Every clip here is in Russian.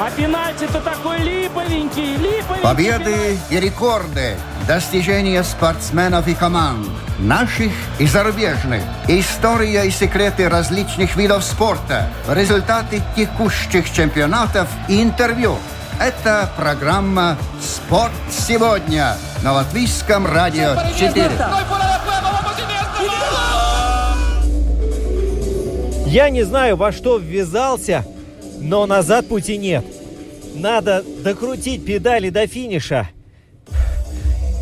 А пенальти-то такой липовенький, липовенький. Победы и рекорды, достижения спортсменов и команд, наших и зарубежных, история и секреты различных видов спорта, результаты текущих чемпионатов и интервью. Это программа «Спорт сегодня» на Латвийском радио 4. Я не знаю, во что ввязался, но назад пути нет. Надо докрутить педали до финиша.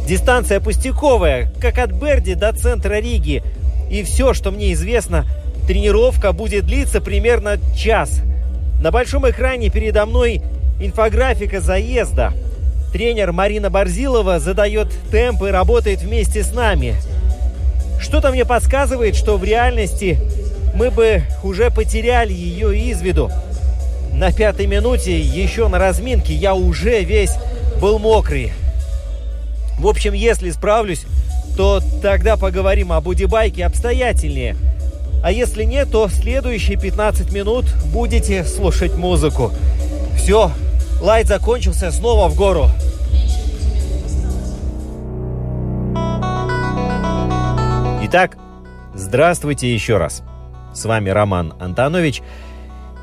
Дистанция пустяковая, как от Берди до центра Риги. И все, что мне известно, тренировка будет длиться примерно час. На большом экране передо мной инфографика заезда. Тренер Марина Борзилова задает темп и работает вместе с нами. Что-то мне подсказывает, что в реальности мы бы уже потеряли ее из виду. На пятой минуте, еще на разминке, я уже весь был мокрый. В общем, если справлюсь, то тогда поговорим об удибайке обстоятельнее. А если нет, то следующие 15 минут будете слушать музыку. Все, лайт закончился, снова в гору. Итак, здравствуйте еще раз. С вами Роман Антонович.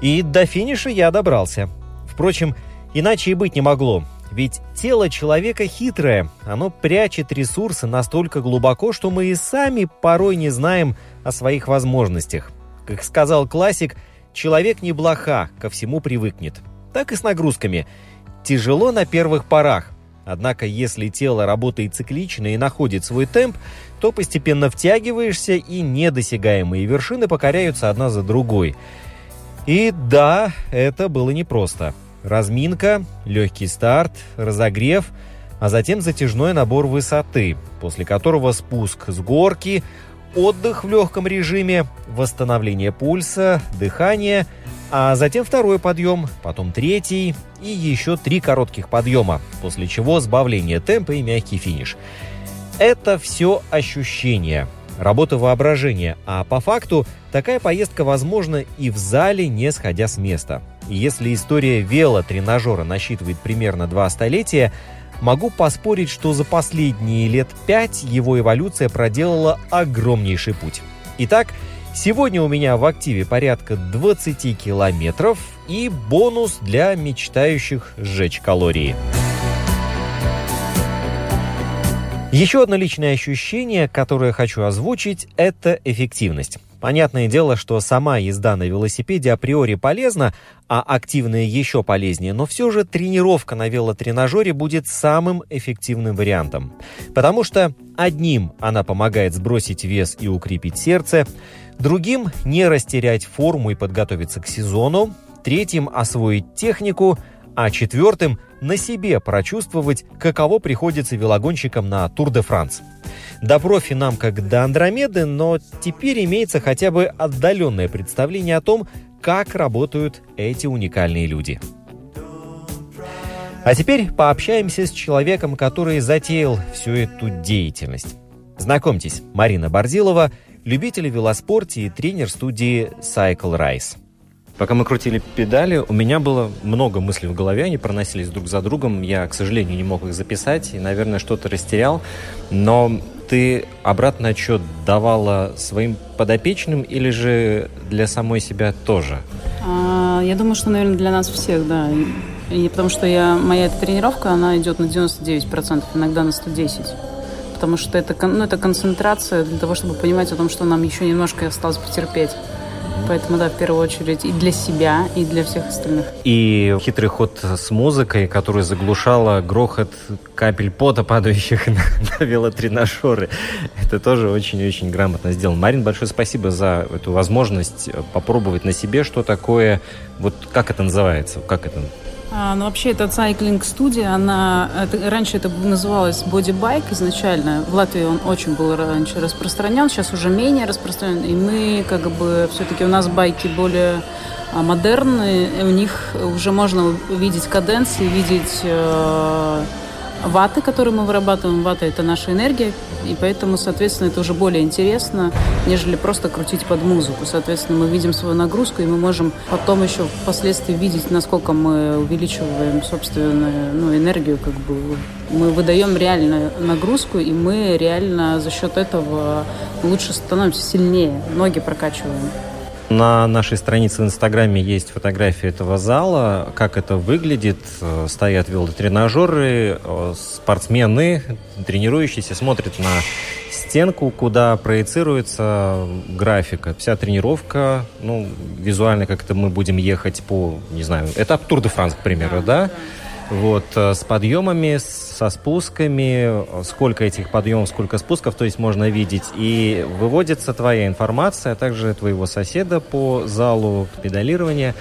И до финиша я добрался. Впрочем, иначе и быть не могло. Ведь тело человека хитрое, оно прячет ресурсы настолько глубоко, что мы и сами порой не знаем о своих возможностях. Как сказал классик, человек не блоха, ко всему привыкнет. Так и с нагрузками. Тяжело на первых порах. Однако, если тело работает циклично и находит свой темп, то постепенно втягиваешься, и недосягаемые вершины покоряются одна за другой. И да, это было непросто. Разминка, легкий старт, разогрев, а затем затяжной набор высоты, после которого спуск с горки, отдых в легком режиме, восстановление пульса, дыхание, а затем второй подъем, потом третий и еще три коротких подъема, после чего сбавление темпа и мягкий финиш. Это все ощущения, работа воображения, а по факту такая поездка возможна и в зале, не сходя с места. Если история велотренажера насчитывает примерно два столетия, могу поспорить, что за последние лет пять его эволюция проделала огромнейший путь. Итак, сегодня у меня в активе порядка 20 километров и бонус для мечтающих сжечь калории. Еще одно личное ощущение, которое хочу озвучить, это эффективность. Понятное дело, что сама езда на велосипеде априори полезна, а активная еще полезнее, но все же тренировка на велотренажере будет самым эффективным вариантом. Потому что одним она помогает сбросить вес и укрепить сердце, другим не растерять форму и подготовиться к сезону, третьим освоить технику, а четвертым на себе прочувствовать, каково приходится велогонщикам на Тур де Франс. До профи нам как до Андромеды, но теперь имеется хотя бы отдаленное представление о том, как работают эти уникальные люди. А теперь пообщаемся с человеком, который затеял всю эту деятельность. Знакомьтесь, Марина Борзилова, любитель велоспорта и тренер студии Cycle Rise. Пока мы крутили педали, у меня было много мыслей в голове, они проносились друг за другом. Я, к сожалению, не мог их записать и, наверное, что-то растерял. Но ты обратный отчет давала своим подопечным или же для самой себя тоже? А, я думаю, что, наверное, для нас всех, да. И потому что я, моя эта тренировка, она идет на 99%, иногда на 110%. Потому что это, ну, это концентрация для того, чтобы понимать о том, что нам еще немножко осталось потерпеть. Поэтому, да, в первую очередь и для себя, и для всех остальных. И хитрый ход с музыкой, которая заглушала грохот капель пота, падающих на, на велотренажеры. Это тоже очень-очень грамотно сделано. Марин, большое спасибо за эту возможность попробовать на себе, что такое, вот как это называется, как это А, ну, вообще, это сайклинг студия, она, это, раньше это называлось бодибайк изначально. В Латвии он очень был раньше распространен, сейчас уже менее распространен. И мы, как бы, все-таки у нас байки более а, модерные, у них уже можно увидеть каденции, видеть э, ваты, которые мы вырабатываем. Вата – это наша энергия, и поэтому, соответственно, это уже более интересно, нежели просто крутить под музыку. Соответственно, мы видим свою нагрузку, и мы можем потом еще впоследствии видеть, насколько мы увеличиваем собственную ну, энергию, как бы мы выдаем реально нагрузку, и мы реально за счет этого лучше становимся сильнее, ноги прокачиваем. На нашей странице в Инстаграме есть фотографии этого зала, как это выглядит. Э, стоят велотренажеры, э, спортсмены, тренирующиеся, смотрят на стенку, куда проецируется графика. Вся тренировка, ну, визуально как-то мы будем ехать по, не знаю, этап Тур де Франс, к примеру, да? да? Вот, э, с подъемами, со спусками, сколько этих подъемов, сколько спусков, то есть можно видеть. И выводится твоя информация, а также твоего соседа по залу педалирования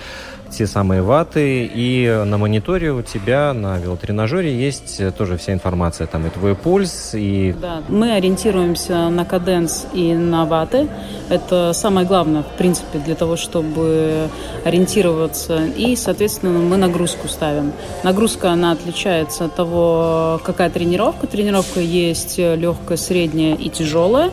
те самые ватты, и на мониторе у тебя на велотренажере есть тоже вся информация, там и твой пульс, и... Да, мы ориентируемся на каденс и на ватты. Это самое главное, в принципе, для того, чтобы ориентироваться. И, соответственно, мы нагрузку ставим. Нагрузка, она отличается от того, какая тренировка. Тренировка есть легкая, средняя и тяжелая.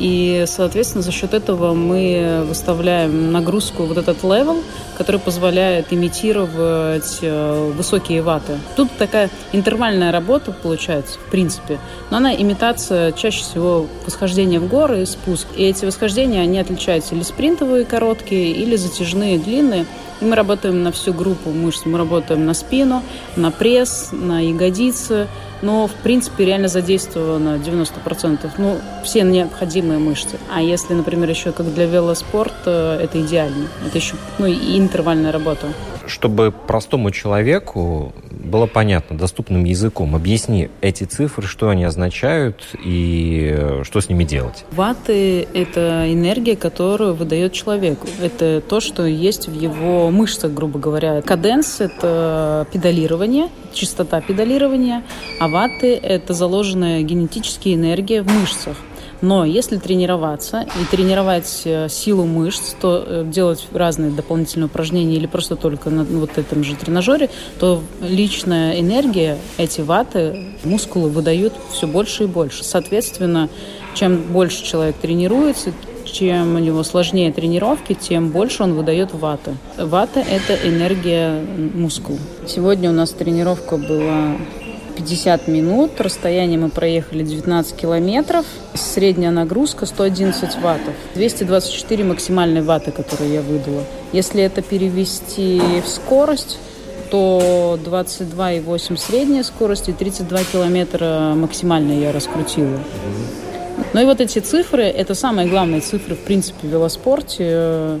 И, соответственно, за счет этого мы выставляем нагрузку, вот этот level, который позволяет имитировать э, высокие ваты. Тут такая интервальная работа получается, в принципе. Но она имитация чаще всего восхождения в горы и спуск. И эти восхождения, они отличаются или спринтовые короткие, или затяжные длинные. И мы работаем на всю группу мышц. Мы работаем на спину, на пресс, на ягодицы, но, в принципе, реально задействовано 90%. Ну, все необходимые мышцы. А если, например, еще как для велоспорта, это идеально. Это еще ну, и интервальная работа. Чтобы простому человеку было понятно, доступным языком, объясни эти цифры, что они означают и что с ними делать. Ваты – это энергия, которую выдает человек. Это то, что есть в его мышцах, грубо говоря. Каденс – это педалирование, частота педалирования, а ваты – это заложенная генетическая энергия в мышцах. Но если тренироваться и тренировать э, силу мышц, то э, делать разные дополнительные упражнения или просто только на вот этом же тренажере, то личная энергия, эти ваты, мускулы выдают все больше и больше. Соответственно, чем больше человек тренируется, чем у него сложнее тренировки, тем больше он выдает ваты. Вата – это энергия мускул. Сегодня у нас тренировка была 50 минут. Расстояние мы проехали 19 километров. Средняя нагрузка 111 ваттов. 224 максимальные ваты, которые я выдала. Если это перевести в скорость, то 22,8 средняя скорость и 32 километра максимальная я раскрутила. Ну и вот эти цифры, это самые главные цифры, в принципе, в велоспорте.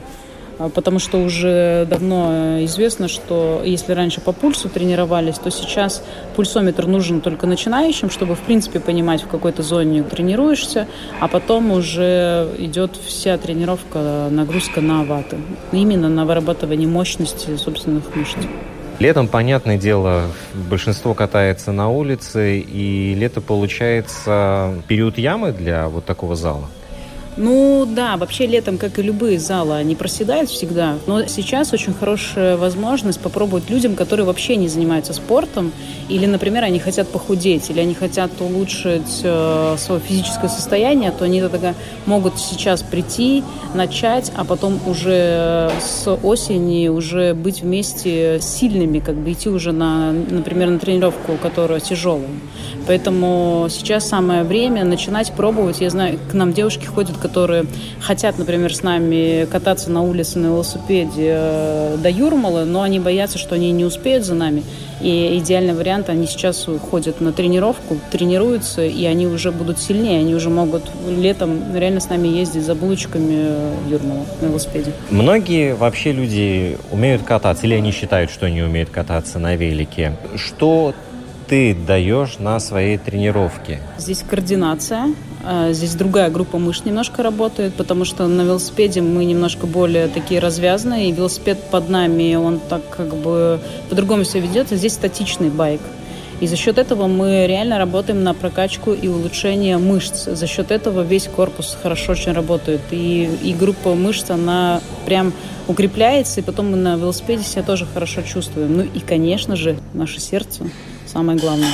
А, потому что уже давно известно, что если раньше по пульсу тренировались, то сейчас пульсометр нужен только начинающим, чтобы, в принципе, понимать, в какой-то зоне тренируешься, а потом уже идет вся тренировка, нагрузка на ваты, именно на вырабатывание мощности собственных мышц. Летом, понятное дело, большинство катается на улице, и лето получается период ямы для вот такого зала. Ну да, вообще летом, как и любые залы, они проседают всегда. Но сейчас очень хорошая возможность попробовать людям, которые вообще не занимаются спортом, или, например, они хотят похудеть, или они хотят улучшить э, свое физическое состояние, то они тогда могут сейчас прийти, начать, а потом уже с осени уже быть вместе сильными, как бы идти уже на, например, на тренировку, которая тяжелая. Поэтому сейчас самое время начинать пробовать. Я знаю, к нам девушки ходят, которые хотят, например, с нами кататься на улице на велосипеде э, до Юрмалы, но они боятся, что они не успеют за нами. И идеальный вариант, они сейчас ходят на тренировку, тренируются, и они уже будут сильнее, они уже могут летом реально с нами ездить за булочками в Юрмалу на велосипеде. Многие вообще люди умеют кататься, или они считают, что они умеют кататься на велике. Что ты даешь на своей тренировке? Здесь координация, здесь другая группа мышц немножко работает, потому что на велосипеде мы немножко более такие развязанные, и велосипед под нами, он так как бы по-другому все ведет, а здесь статичный байк. И за счет этого мы реально работаем на прокачку и улучшение мышц. За счет этого весь корпус хорошо очень работает. И, и группа мышц, она прям укрепляется, и потом мы на велосипеде себя тоже хорошо чувствуем. Ну и, конечно же, наше сердце самое главное.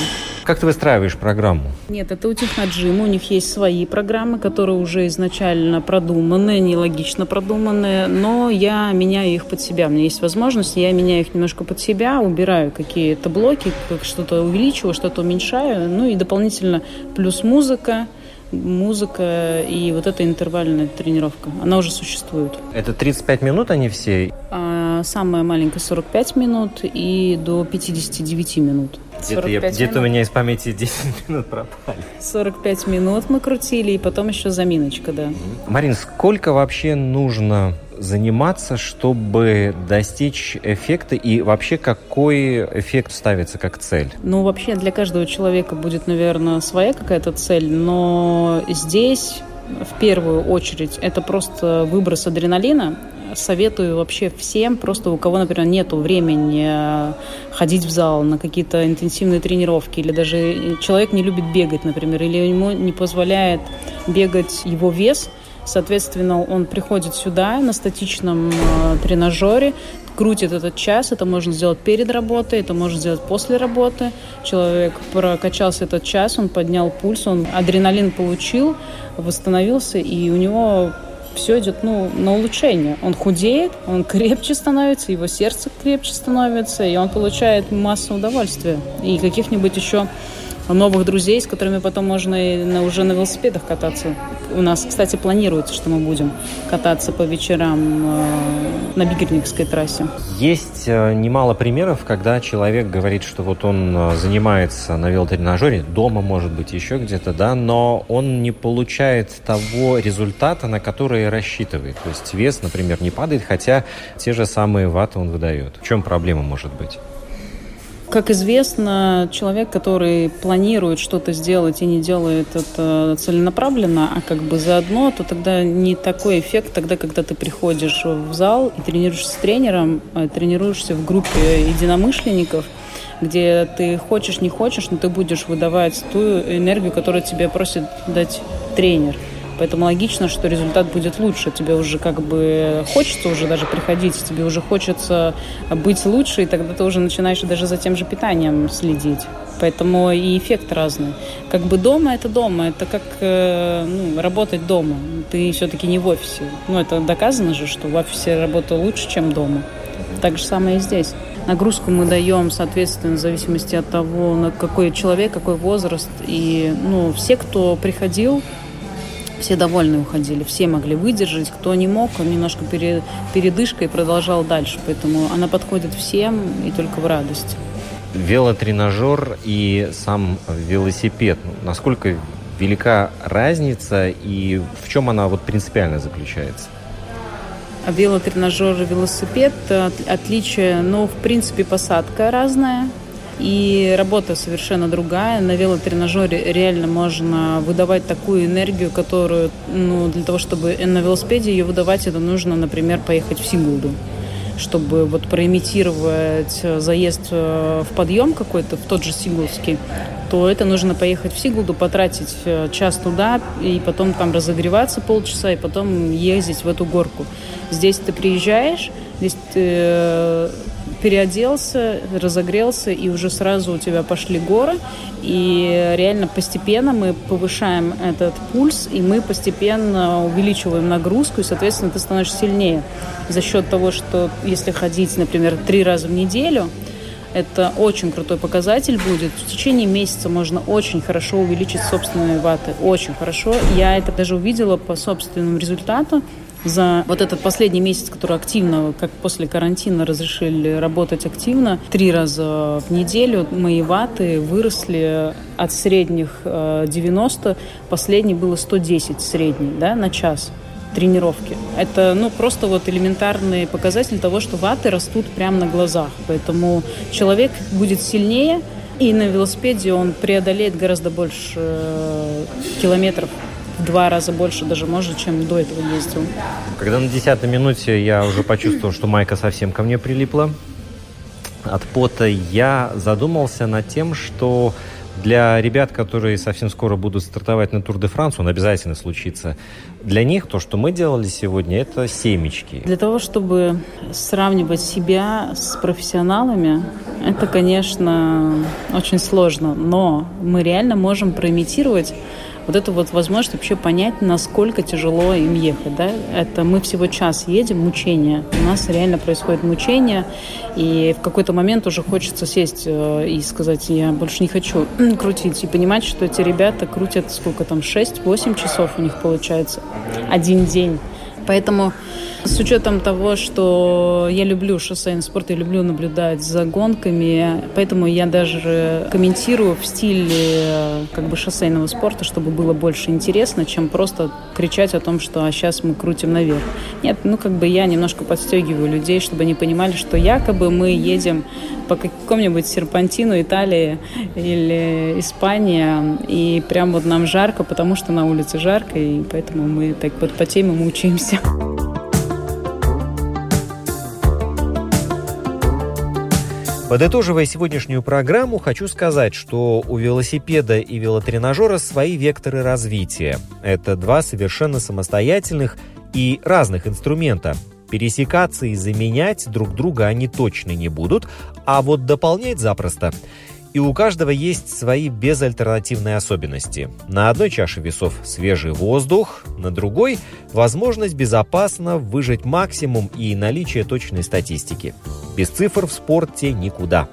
Как ты выстраиваешь программу? Нет, это у Техноджима. У них есть свои программы, которые уже изначально продуманы, нелогично продуманы, но я меняю их под себя. У меня есть возможность, я меняю их немножко под себя, убираю какие-то блоки, как что-то увеличиваю, что-то уменьшаю, ну и дополнительно плюс музыка, музыка и вот эта интервальная тренировка. Она уже существует. Это 35 минут они все? А, самая маленькая 45 минут и до 59 минут. Где-то, я, где-то у меня из памяти 10 минут пропали. 45 минут мы крутили, и потом еще заминочка, да. Марин, сколько вообще нужно заниматься, чтобы достичь эффекта и вообще какой эффект ставится как цель? Ну, вообще для каждого человека будет, наверное, своя какая-то цель, но здесь в первую очередь это просто выброс адреналина, советую вообще всем, просто у кого, например, нет времени э, ходить в зал на какие-то интенсивные тренировки, или даже человек не любит бегать, например, или ему не позволяет бегать его вес, Соответственно, он приходит сюда на статичном э, тренажере, крутит этот час. Это можно сделать перед работой, это можно сделать после работы. Человек прокачался этот час, он поднял пульс, он адреналин получил, восстановился, и у него все идет ну, на улучшение. Он худеет, он крепче становится, его сердце крепче становится, и он получает массу удовольствия. И каких-нибудь еще новых друзей, с которыми потом можно и на, уже на велосипедах кататься. У нас, кстати, планируется, что мы будем кататься по вечерам э, на Бигельниковской трассе. Есть э, немало примеров, когда человек говорит, что вот он э, занимается на велотренажере, дома, может быть, еще где-то, да, но он не получает того результата, на который рассчитывает. То есть вес, например, не падает, хотя те же самые ваты он выдает. В чем проблема может быть? Как известно, человек, который планирует что-то сделать и не делает это целенаправленно, а как бы заодно, то тогда не такой эффект, тогда, когда ты приходишь в зал и тренируешься с тренером, а тренируешься в группе единомышленников, где ты хочешь, не хочешь, но ты будешь выдавать ту энергию, которую тебе просит дать тренер. Поэтому логично, что результат будет лучше. Тебе уже как бы хочется уже даже приходить, тебе уже хочется быть лучше, и тогда ты уже начинаешь даже за тем же питанием следить. Поэтому и эффект разный. Как бы дома это дома, это как э, ну, работать дома. Ты все-таки не в офисе. Ну, это доказано же, что в офисе работа лучше, чем дома. Так же самое и здесь. Нагрузку мы даем, соответственно, в зависимости от того, на какой человек, какой возраст. И ну, все, кто приходил, все довольны уходили, все могли выдержать. Кто не мог, он немножко пере, передышка и продолжал дальше. Поэтому она подходит всем и только в радость. Велотренажер и сам велосипед. Насколько велика разница и в чем она вот принципиально заключается? Велотренажер и велосипед отличие, ну, в принципе, посадка разная, и работа совершенно другая. На велотренажере реально можно выдавать такую энергию, которую, ну, для того, чтобы на велосипеде ее выдавать, это нужно, например, поехать в Сигулду чтобы вот проимитировать заезд э, в подъем какой-то, в тот же Сигулский, то это нужно поехать в Сигулду, потратить э, час туда, и потом там разогреваться полчаса, и потом ездить в эту горку. Здесь ты приезжаешь, здесь ты э, переоделся, разогрелся, и уже сразу у тебя пошли горы. И реально постепенно мы повышаем этот пульс, и мы постепенно увеличиваем нагрузку, и, соответственно, ты становишься сильнее. За счет того, что если ходить, например, три раза в неделю, это очень крутой показатель будет. В течение месяца можно очень хорошо увеличить собственные ваты. Очень хорошо. Я это даже увидела по собственному результату за вот этот последний месяц, который активно, как после карантина, разрешили работать активно, три раза в неделю мои ваты выросли от средних 90, э, последний было 110 средний, да, на час тренировки. Это, ну, просто вот элементарный показатель того, что ваты растут прямо на глазах. Поэтому человек будет сильнее, и на велосипеде он преодолеет гораздо больше э, километров в два раза больше даже, может, чем до этого ездил. Когда на десятой минуте я уже почувствовал, что майка совсем ко мне прилипла от пота, я задумался над тем, что для ребят, которые совсем скоро будут стартовать на Тур де Франс, он обязательно случится. Для них то, что мы делали сегодня, это семечки. Для того, чтобы сравнивать себя с профессионалами, это, конечно, очень сложно. Но мы реально можем проимитировать вот эту вот возможность вообще понять, насколько тяжело им ехать. Да? Это мы всего час едем, мучение. У нас реально происходит мучение, и в какой-то момент уже хочется сесть э, и сказать, я больше не хочу крутить, и понимать, что эти ребята крутят сколько там, 6-8 часов у них получается, один день. Поэтому с учетом того, что я люблю шоссейный спорт, я люблю наблюдать за гонками, поэтому я даже комментирую в стиле как бы шоссейного спорта, чтобы было больше интересно, чем просто кричать о том, что а сейчас мы крутим наверх. Нет, ну как бы я немножко подстегиваю людей, чтобы они понимали, что якобы мы едем по какому-нибудь серпантину Италии или Испания, и прям вот нам жарко, потому что на улице жарко, и поэтому мы так вот потеем и мучаемся. Подытоживая сегодняшнюю программу, хочу сказать, что у велосипеда и велотренажера свои векторы развития. Это два совершенно самостоятельных и разных инструмента. Пересекаться и заменять друг друга они точно не будут, а вот дополнять запросто – и у каждого есть свои безальтернативные особенности. На одной чаше весов свежий воздух, на другой – возможность безопасно выжать максимум и наличие точной статистики. Без цифр в спорте никуда.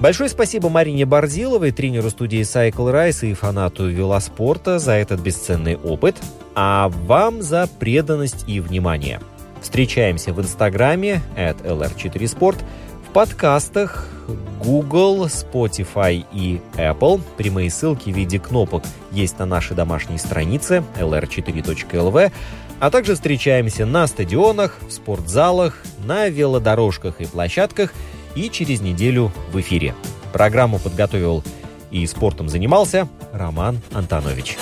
Большое спасибо Марине Борзиловой, тренеру студии Cycle Rise и фанату велоспорта за этот бесценный опыт, а вам за преданность и внимание. Встречаемся в инстаграме at lr4sport, в подкастах, Google, Spotify и Apple. Прямые ссылки в виде кнопок есть на нашей домашней странице lr4.lv, а также встречаемся на стадионах, в спортзалах, на велодорожках и площадках и через неделю в эфире. Программу подготовил и спортом занимался Роман Антонович.